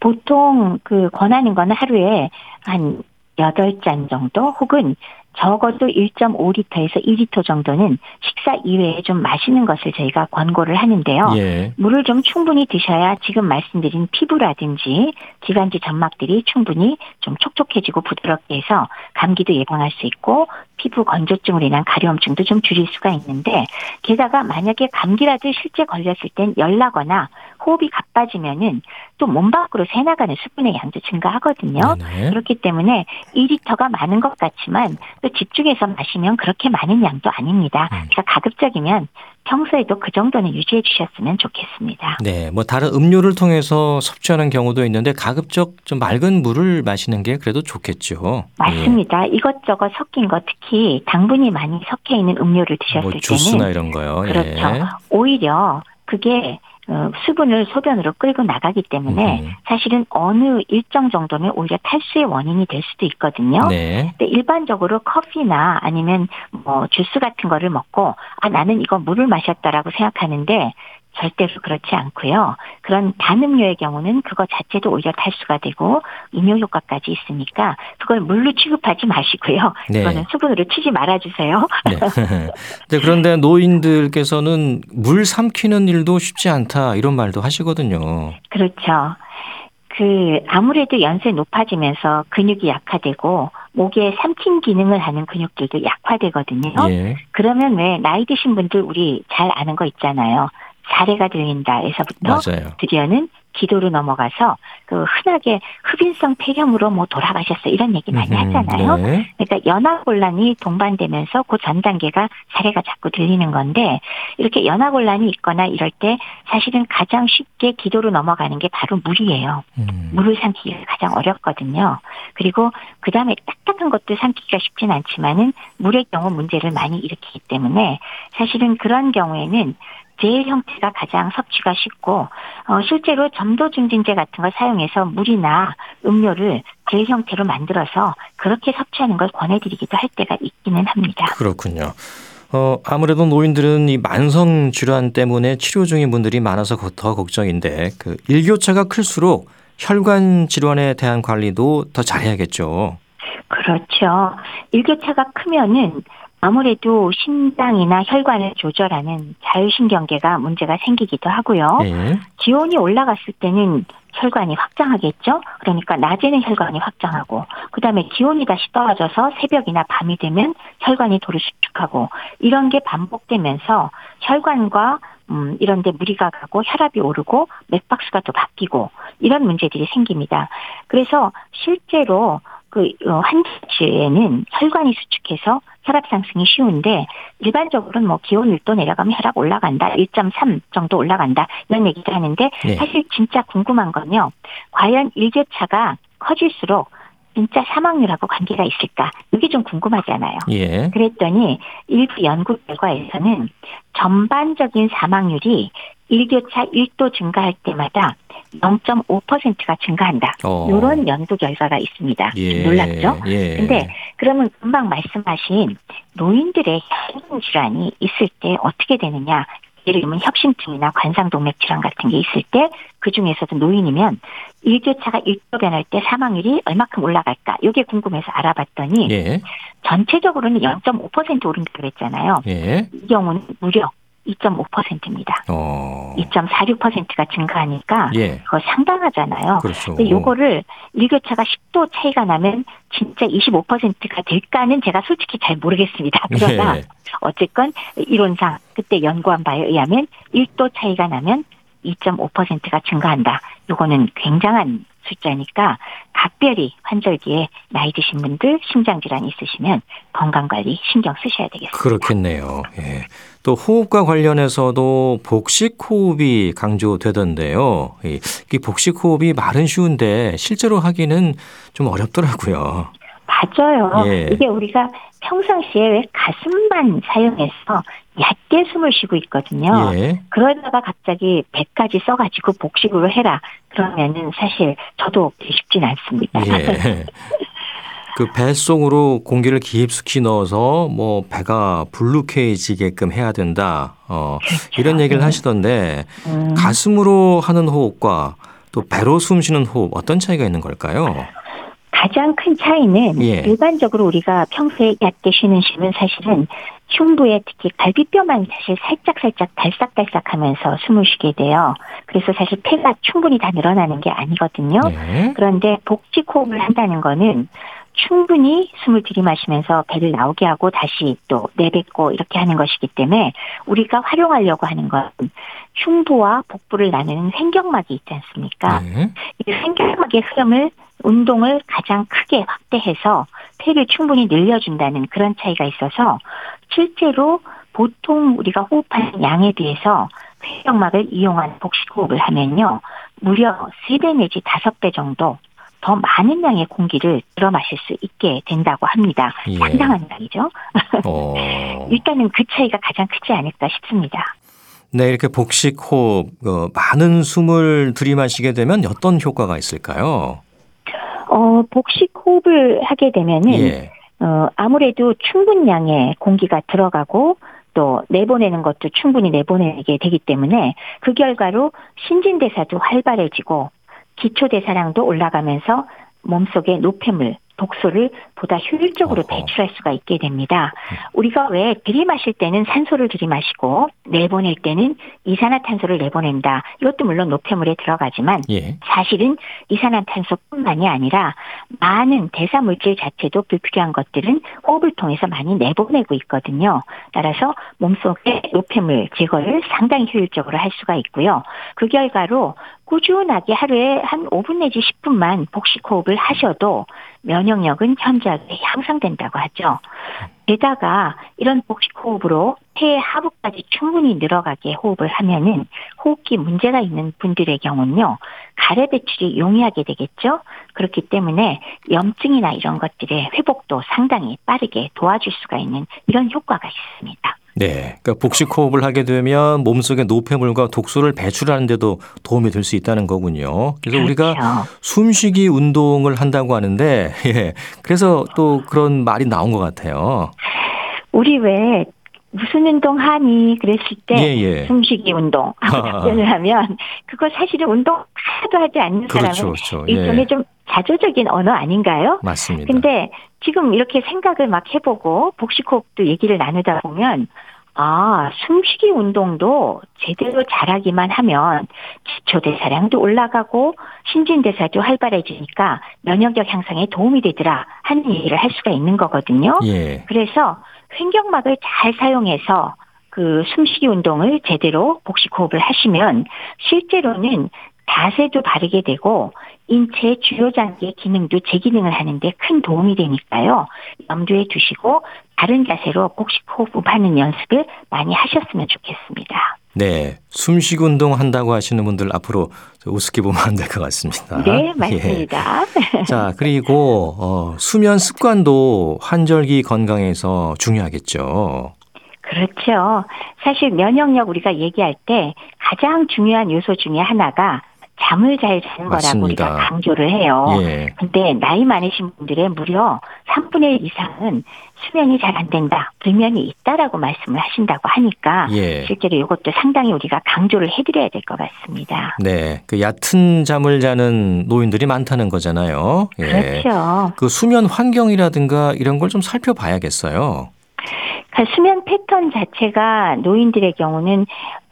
보통 그 권하는 거는 하루에 한 8잔 정도 혹은 적어도 1.5리터에서 2리터 정도는 식사 이외에 좀 마시는 것을 저희가 권고를 하는데요. 예. 물을 좀 충분히 드셔야 지금 말씀드린 피부라든지 기관지 점막들이 충분히 좀 촉촉해지고 부드럽게 해서 감기도 예방할 수 있고 피부 건조증으로 인한 가려움증도 좀 줄일 수가 있는데 게다가 만약에 감기라도 실제 걸렸을 땐 열나거나 호흡이 가빠지면은 또 몸 밖으로 새나가는 수분의 양도 증가하거든요. 네네. 그렇기 때문에 2리터가 많은 것 같지만 또 집중해서 마시면 그렇게 많은 양도 아닙니다. 음. 그러니까 가급적이면 평소에도 그 정도는 유지해 주셨으면 좋겠습니다. 네, 뭐 다른 음료를 통해서 섭취하는 경우도 있는데 가급적 좀 맑은 물을 마시는 게 그래도 좋겠죠. 맞습니다. 이것저것 섞인 거 특히 당분이 많이 섞여 있는 음료를 예. 드셨을 뭐 주스나 때는 이런 거요. 그렇죠. 예. 오히려 그게 어, 수분을 소변으로 끌고 나가기 때문에 음. 사실은 어느 일정 정도는 오히려 탈수의 원인이 될 수도 있거든요. 네. 근데 일반적으로 커피나 아니면 뭐 주스 같은 거를 먹고 아 나는 이거 물을 마셨다라고 생각하는데 절대로 그렇지 않고요. 그런 단 음료의 경우는 그거 자체도 오히려 탈수가 되고 이뇨 효과까지 있으니까 그걸 물로 취급하지 마시고요. 네. 그거는 수분으로 치지 말아주세요. 네. 네, 그런데 노인들께서는 물 삼키는 일도 쉽지 않다 이런 말도 하시거든요. 그렇죠. 그 아무래도 연세 높아지면서 근육이 약화되고 목에 삼킨 기능을 하는 근육들도 약화되거든요. 예. 그러면 왜 나이 드신 분들 우리 잘 아는 거 있잖아요. 사례가 들린다에서부터 맞아요. 드디어는 기도로 넘어가서 그 흔하게 흡인성 폐렴으로 뭐 돌아가셨어 이런 얘기 많이 음흠, 하잖아요. 네. 그러니까 연화곤란이 동반되면서 그 전 단계가 사례가 자꾸 들리는 건데 이렇게 연화곤란이 있거나 이럴 때 사실은 가장 쉽게 기도로 넘어가는 게 바로 물이에요. 음. 물을 삼키기가 가장 어렵거든요. 그리고 그 다음에 딱딱한 것도 삼키기가 쉽진 않지만은 물의 경우 문제를 많이 일으키기 때문에 사실은 그런 경우에는 젤 형태가 가장 섭취가 쉽고 어, 실제로 점도 증진제 같은 걸 사용해서 물이나 음료를 젤 형태로 만들어서 그렇게 섭취하는 걸 권해드리기도 할 때가 있기는 합니다. 그렇군요. 어, 아무래도 노인들은 이 만성 질환 때문에 치료 중인 분들이 많아서 거- 더 걱정인데 그 일교차가 클수록 혈관 질환에 대한 관리도 더 잘해야겠죠. 그렇죠. 일교차가 크면은 아무래도 심장이나 혈관을 조절하는 자율신경계가 문제가 생기기도 하고요. 예. 기온이 올라갔을 때는 혈관이 확장하겠죠. 그러니까 낮에는 혈관이 확장하고 그다음에 기온이 다시 떨어져서 새벽이나 밤이 되면 혈관이 도로 수축하고 이런 게 반복되면서 혈관과 음, 이런 데 무리가 가고 혈압이 오르고 맥박수가 또 바뀌고 이런 문제들이 생깁니다. 그래서 실제로 그 어, 환자에는 혈관이 수축해서 혈압 상승이 쉬운데 일반적으로는 뭐 기온 1도 내려가면 혈압 올라간다. 1.3 정도 올라간다. 이런 얘기도 하는데 네. 사실 진짜 궁금한 건요. 과연 일교차가 커질수록 진짜 사망률하고 관계가 있을까? 이게 좀 궁금하잖아요. 예. 그랬더니 일부 연구 결과에서는 전반적인 사망률이 일교차 1도 증가할 때마다 0.5%가 증가한다. 어. 이런 연구 결과가 있습니다. 예. 놀랍죠? 예. 근데 그러면 금방 말씀하신 노인들의 혈관 질환이 있을 때 어떻게 되느냐? 예를 들면 협심증이나 관상동맥 질환 같은 게 있을 때 그 중에서도 노인이면 일교차가 1도 변할 때 사망률이 얼마큼 올라갈까? 이게 궁금해서 알아봤더니 예. 전체적으로는 0.5% 오른다고 그랬잖아요. 예. 이 경우는 무려 2.5%입니다. 어. 2.46%가 증가하니까 예. 그거 상당하잖아요. 그렇죠. 근데 요거를 일교차가 10도 차이가 나면 진짜 25%가 될까는 제가 솔직히 잘 모르겠습니다. 그러나 예. 어쨌건 이론상 그때 연구한 바에 의하면 1도 차이가 나면 2.5%가 증가한다. 요거는 굉장한 숫자니까 각별히 환절기에 나이 드신 분들 심장 질환 있으시면 건강 관리 신경 쓰셔야 되겠습니다. 그렇겠네요. 예. 또 호흡과 관련해서도 복식 호흡이 강조되던데요. 이, 이 복식 호흡이 말은 쉬운데 실제로 하기는 좀 어렵더라고요. 맞아요. 예. 이게 우리가 평상시에 왜 가슴만 사용해서 얕게 숨을 쉬고 있거든요. 예. 그러다가 갑자기 배까지 써가지고 복식으로 해라. 그러면은 사실 저도 쉽진 않습니다. 예. 그 뱃속으로 공기를 깊숙이 넣어서 뭐 배가 불룩해지게끔 해야 된다. 어, 이런 얘기를 하시던데 음, 가슴으로 하는 호흡과 또 배로 숨 쉬는 호흡 어떤 차이가 있는 걸까요? 가장 큰 차이는 예. 일반적으로 우리가 평소에 얕게 쉬는 심은 사실은 흉부에 특히 갈비뼈만 사실 살짝 살짝 달싹달싹 하면서 숨을 쉬게 돼요. 그래서 사실 폐가 충분히 다 늘어나는 게 아니거든요. 예. 그런데 복직 호흡을 한다는 거는 충분히 숨을 들이마시면서 배를 나오게 하고 다시 또 내뱉고 이렇게 하는 것이기 때문에 우리가 활용하려고 하는 건 흉부와 복부를 나누는 횡격막이 있지 않습니까? 예. 이 횡격막의 흐름을 운동을 가장 크게 확대해서 폐를 충분히 늘려준다는 그런 차이가 있어서 실제로 보통 우리가 호흡하는 양에 비해서 횡격막을 이용한 복식호흡을 하면요 무려 3배 내지 5배 정도 더 많은 양의 공기를 들어 마실 수 있게 된다고 합니다. 예. 상당한 양이죠. 어. 일단은 그 차이가 가장 크지 않을까 싶습니다. 네, 이렇게 복식 호흡, 어, 많은 숨을 들이마시게 되면 어떤 효과가 있을까요? 어, 복식 호흡을 하게 되면은 예. 어, 아무래도 충분량의 공기가 들어가고 또 내보내는 것도 충분히 내보내게 되기 때문에 그 결과로 신진대사도 활발해지고 기초대사량도 올라가면서 몸속의 노폐물, 독소를 보다 효율적으로 어허. 배출할 수가 있게 됩니다. 우리가 왜 들이마실 때는 산소를 들이마시고 내보낼 때는 이산화탄소를 내보낸다. 이것도 물론 노폐물에 들어가지만 예. 사실은 이산화탄소뿐만이 아니라 많은 대사 물질 자체도 불필요한 것들은 호흡을 통해서 많이 내보내고 있거든요. 따라서 몸속의 노폐물 제거를 상당히 효율적으로 할 수가 있고요. 그 결과로 꾸준하게 하루에 한 5분 내지 10분만 복식 호흡을 하셔도 면역력은 현저하게 향상된다고 하죠. 게다가 이런 복식 호흡으로 폐의 하부까지 충분히 늘어가게 호흡을 하면은 호흡기 문제가 있는 분들의 경우는요, 가래 배출이 용이하게 되겠죠? 그렇기 때문에 염증이나 이런 것들의 회복도 상당히 빠르게 도와줄 수가 있는 이런 효과가 있습니다. 네. 그러니까 복식 호흡을 하게 되면 몸속의 노폐물과 독소를 배출하는 데도 도움이 될 수 있다는 거군요. 그래서 우리가 그렇죠. 숨쉬기 운동을 한다고 하는데, 예. 그래서 또 그런 말이 나온 것 같아요. 우리 왜 무슨 운동 하니 그랬을 때 예, 예. 숨쉬기 운동 답변을 하면 그거 사실은 운동 하나도 하지 않는 그렇죠, 사람은 그렇죠. 일종의 예. 좀 자조적인 언어 아닌가요? 맞습니다. 근데 지금 이렇게 생각을 막 해보고 복식호흡도 얘기를 나누다 보면 아, 숨쉬기 운동도 제대로 잘하기만 하면 기초대사량도 올라가고 신진대사도 활발해지니까 면역력 향상에 도움이 되더라 하는 얘기를 할 수가 있는 거거든요. 예. 그래서 횡격막을 잘 사용해서 그 숨쉬기 운동을 제대로 복식 호흡을 하시면 실제로는 자세도 바르게 되고 인체 주요 장기의 기능도 재기능을 하는데 큰 도움이 되니까요. 염두에 두시고 다른 자세로 복식 호흡하는 연습을 많이 하셨으면 좋겠습니다. 네. 숨쉬기 운동 한다고 하시는 분들 앞으로 저 우습게 보면 안 될 것 같습니다. 네, 예. 맞습니다. 자, 그리고 어, 수면 습관도 환절기 건강에서 중요하겠죠. 그렇죠. 사실 면역력 우리가 얘기할 때 가장 중요한 요소 중에 하나가 잠을 잘 자는 거라고 맞습니다. 우리가 강조를 해요. 예. 근데 나이 많으신 분들의 무려 3분의 1 이상은 수면이 잘 안 된다, 불면이 있다라고 말씀을 하신다고 하니까 예. 실제로 이것도 상당히 우리가 강조를 해드려야 될 것 같습니다. 네. 그 얕은 잠을 자는 노인들이 많다는 거잖아요. 예. 그렇죠. 그 수면 환경이라든가 이런 걸 좀 살펴봐야겠어요. 그러니까 수면 패턴 자체가 노인들의 경우는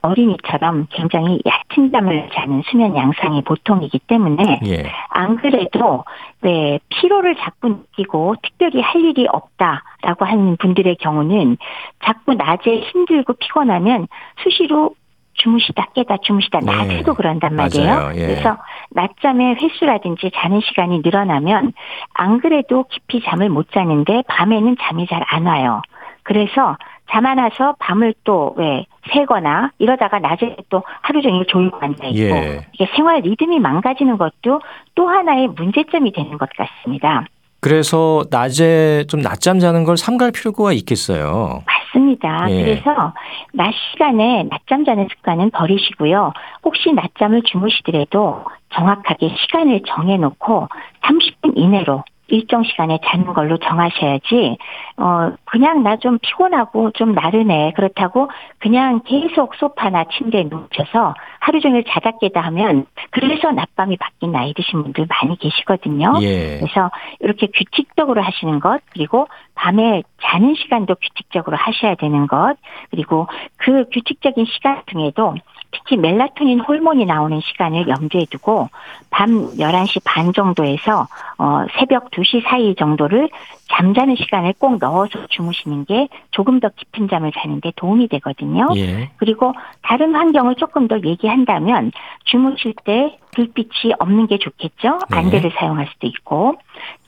어린이처럼 굉장히 얕은 잠을 자는 수면 양상이 보통이기 때문에 예. 안 그래도 왜 피로를 자꾸 느끼고 특별히 할 일이 없다라고 하는 분들의 경우는 자꾸 낮에 힘들고 피곤하면 수시로 주무시다 깨다 주무시다 네. 낮에도 그런단 말이에요. 예. 그래서 낮잠의 횟수라든지 자는 시간이 늘어나면 안 그래도 깊이 잠을 못 자는데 밤에는 잠이 잘 안 와요. 그래서 잠안 와서 밤을 또 왜 새거나 이러다가 낮에 또 하루 종일 졸고 앉아 있고 예. 이게 생활 리듬이 망가지는 것도 또 하나의 문제점이 되는 것 같습니다. 그래서 낮에 좀 낮잠 자는 걸 삼갈 필요가 있겠어요. 맞습니다. 예. 그래서 낮 시간에 낮잠 자는 습관은 버리시고요. 혹시 낮잠을 주무시더라도 정확하게 시간을 정해놓고 30분 이내로 일정 시간에 자는 걸로 정하셔야지, 어, 그냥 나 좀 피곤하고 좀 나른해. 그렇다고 그냥 계속 소파나 침대에 눕혀서 하루 종일 자다 깨다 하면 그래서 낮밤이 바뀐 나이 드신 분들 많이 계시거든요. 예. 그래서 이렇게 규칙적으로 하시는 것, 그리고 밤에 자는 시간도 규칙적으로 하셔야 되는 것, 그리고 그 규칙적인 시간 중에도 특히 멜라토닌 호르몬이 나오는 시간을 염두에 두고 밤 11시 반 정도에서 어, 새벽 2시 사이 정도를 잠자는 시간을 꼭 넣어서 주무시는 게 조금 더 깊은 잠을 자는데 도움이 되거든요. 예. 그리고 다른 환경을 조금 더 얘기한다면 주무실 때 불빛이 없는 게 좋겠죠. 네. 안대를 사용할 수도 있고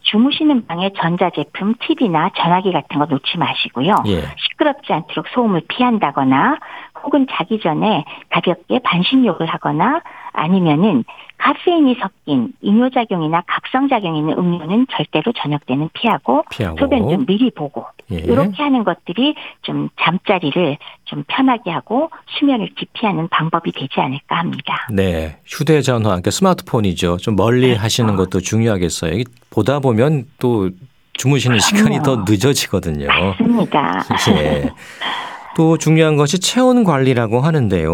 주무시는 방에 전자제품, TV나 전화기 같은 거 놓지 마시고요. 예. 시끄럽지 않도록 소음을 피한다거나 혹은 자기 전에 가볍게 반신욕을 하거나 아니면은 카페인이 섞인 이뇨작용이나 각성작용이 있는 음료는 절대로 저녁 때는 피하고 피하고. 소변 좀 미리 보고 예. 이렇게 하는 것들이 좀 잠자리를 좀 편하게 하고 수면을 기피하는 방법이 되지 않을까 합니다. 네. 휴대전화, 그러니까 스마트폰이죠. 좀 멀리 그렇죠. 하시는 것도 중요하겠어요. 보다 보면 또 주무시는 시간이 더 늦어지거든요. 맞습니다. 예. 또 중요한 것이 체온 관리라고 하는데요.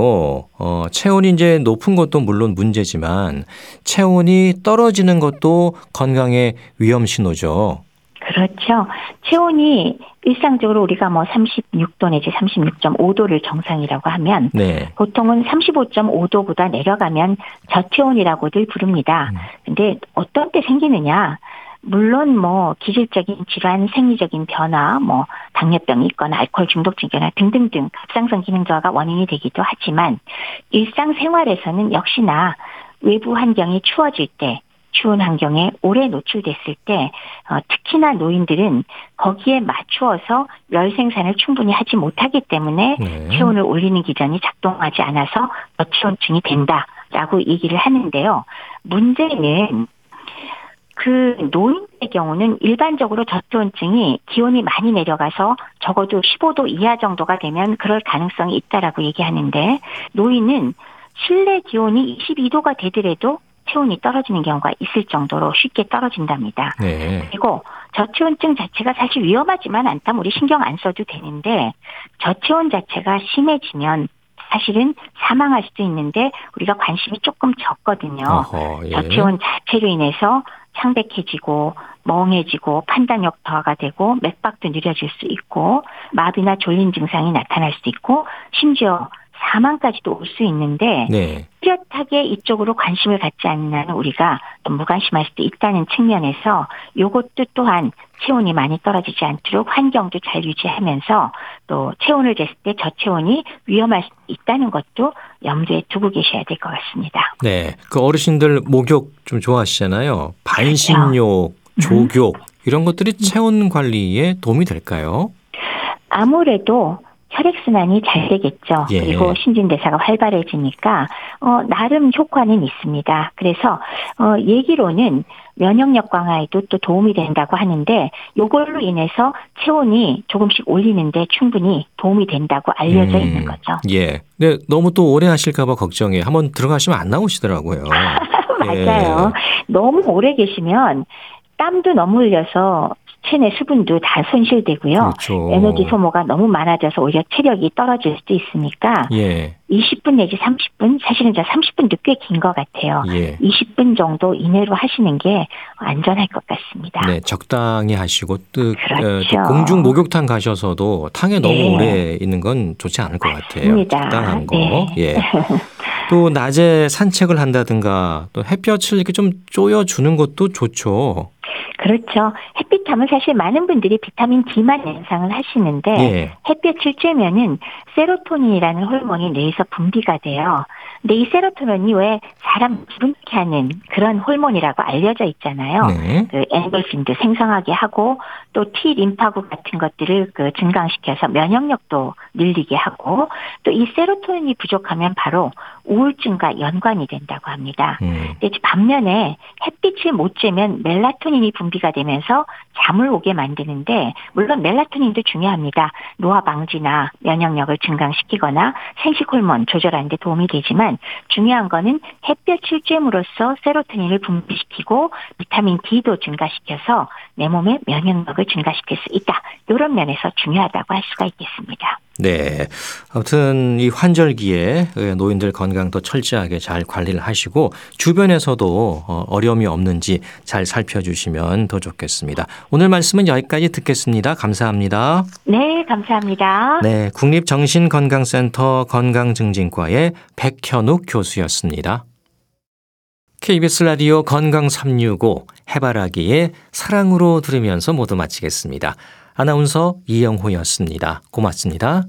어, 체온이 이제 높은 것도 물론 문제지만 체온이 떨어지는 것도 건강의 위험 신호죠. 그렇죠. 체온이 일상적으로 우리가 뭐 36도 내지 36.5도를 정상이라고 하면 네. 보통은 35.5도보다 내려가면 저체온이라고들 부릅니다. 음. 근데 어떤 때 생기느냐? 물론 뭐 기질적인 질환, 생리적인 변화, 뭐 당뇨병이 있거나 알코올 중독증이거나 등등등 갑상선 기능 저하가 원인이 되기도 하지만 일상 생활에서는 역시나 외부 환경이 추워질 때 추운 환경에 오래 노출됐을 때 어, 특히나 노인들은 거기에 맞추어서 열 생산을 충분히 하지 못하기 때문에 네. 체온을 올리는 기전이 작동하지 않아서 저체온증이 된다라고 얘기를 하는데요. 문제는 그 노인의 경우는 일반적으로 저체온증이 기온이 많이 내려가서 적어도 15도 이하 정도가 되면 그럴 가능성이 있다라고 얘기하는데 노인은 실내 기온이 22도가 되더라도 체온이 떨어지는 경우가 있을 정도로 쉽게 떨어진답니다. 네. 그리고 저체온증 자체가 사실 위험하지만 않다면 우리 신경 안 써도 되는데 저체온 자체가 심해지면 사실은 사망할 수도 있는데 우리가 관심이 조금 적거든요. 어허, 예. 저체온 자체로 인해서 창백해지고 멍해지고 판단력 저하가 되고 맥박도 느려질 수 있고 마비나 졸린 증상이 나타날 수도 있고 심지어 사망까지도 올 수 있는데 네. 뚜렷하게 이쪽으로 관심을 갖지 않는 우리가 좀 무관심할 수도 있다는 측면에서 요것도 또한 체온이 많이 떨어지지 않도록 환경도 잘 유지하면서 또 체온을 쟀을 때 저체온이 위험할 수 있다는 것도 염두에 두고 계셔야 될 것 같습니다. 네. 그 어르신들 목욕 좀 좋아하시잖아요. 반신욕, 조욕 이런 것들이 체온 관리에 도움이 될까요? 아무래도 혈액순환이 잘 되겠죠. 예. 그리고 신진대사가 활발해지니까, 어, 나름 효과는 있습니다. 그래서, 어, 얘기로는 면역력 강화에도 또 도움이 된다고 하는데, 요걸로 인해서 체온이 조금씩 올리는데 충분히 도움이 된다고 알려져 음, 있는 거죠. 예. 네, 너무 또 오래 하실까봐 걱정이에요. 한번 들어가시면 안 나오시더라고요. 예. 맞아요. 너무 오래 계시면 땀도 너무 흘려서 체내 수분도 다 손실되고요. 그렇죠. 에너지 소모가 너무 많아져서 오히려 체력이 떨어질 수도 있으니까 예, 20분 내지 30분 사실은 저 30분도 꽤 긴 것 같아요. 예. 20분 정도 이내로 하시는 게 안전할 것 같습니다. 네, 적당히 하시고 또, 그렇죠. 어, 또 공중 목욕탕 가셔서도 탕에 너무 네. 오래 있는 건 좋지 않을 것 같아요. 맞습니다. 적당한 거. 네. 예. 또 낮에 산책을 한다든가 또 햇볕을 이렇게 좀 쪼여 주는 것도 좋죠. 그렇죠. 햇빛하면 사실 많은 분들이 비타민 D만 연상을 하시는데 예. 햇볕을 쬐면은 세로토닌이라는 호르몬이 뇌에서 분비가 돼요. 근데 이 세로토닌이 왜 사람 기분케 하는 그런 호르몬이라고 알려져 있잖아요. 네. 그 엔돌핀도 생성하게 하고 또 T 림파구 같은 것들을 그 증강시켜서 면역력도 늘리게 하고 또 이 세로토닌이 부족하면 바로 우울증과 연관이 된다고 합니다. 음. 근데 반면에 햇빛을 못 쬐면 멜라토닌이 분비가 되면서 잠을 오게 만드는데 물론 멜라토닌도 중요합니다. 노화 방지나 면역력을 증강시키거나 생식 호르몬 조절하는 데 도움이 되지만 중요한 거는 햇볕을 쬐므로써 세로토닌을 분비시키고 비타민 D도 증가시켜서 내 몸의 면역력을 증가시킬 수 있다. 이런 면에서 중요하다고 할 수가 있겠습니다. 네. 아무튼 이 환절기에 노인들 건강 더 철저하게 잘 관리를 하시고 주변에서도 어, 어려움이 없는지 잘 살펴주시면 더 좋겠습니다. 오늘 말씀은 여기까지 듣겠습니다. 감사합니다. 네, 감사합니다. 네. 국립정신건강센터 건강증진과의 백현욱 교수였습니다. KBS 라디오 건강 365 해바라기의 사랑으로 들으면서 모두 마치겠습니다. 아나운서 이영호였습니다. 고맙습니다.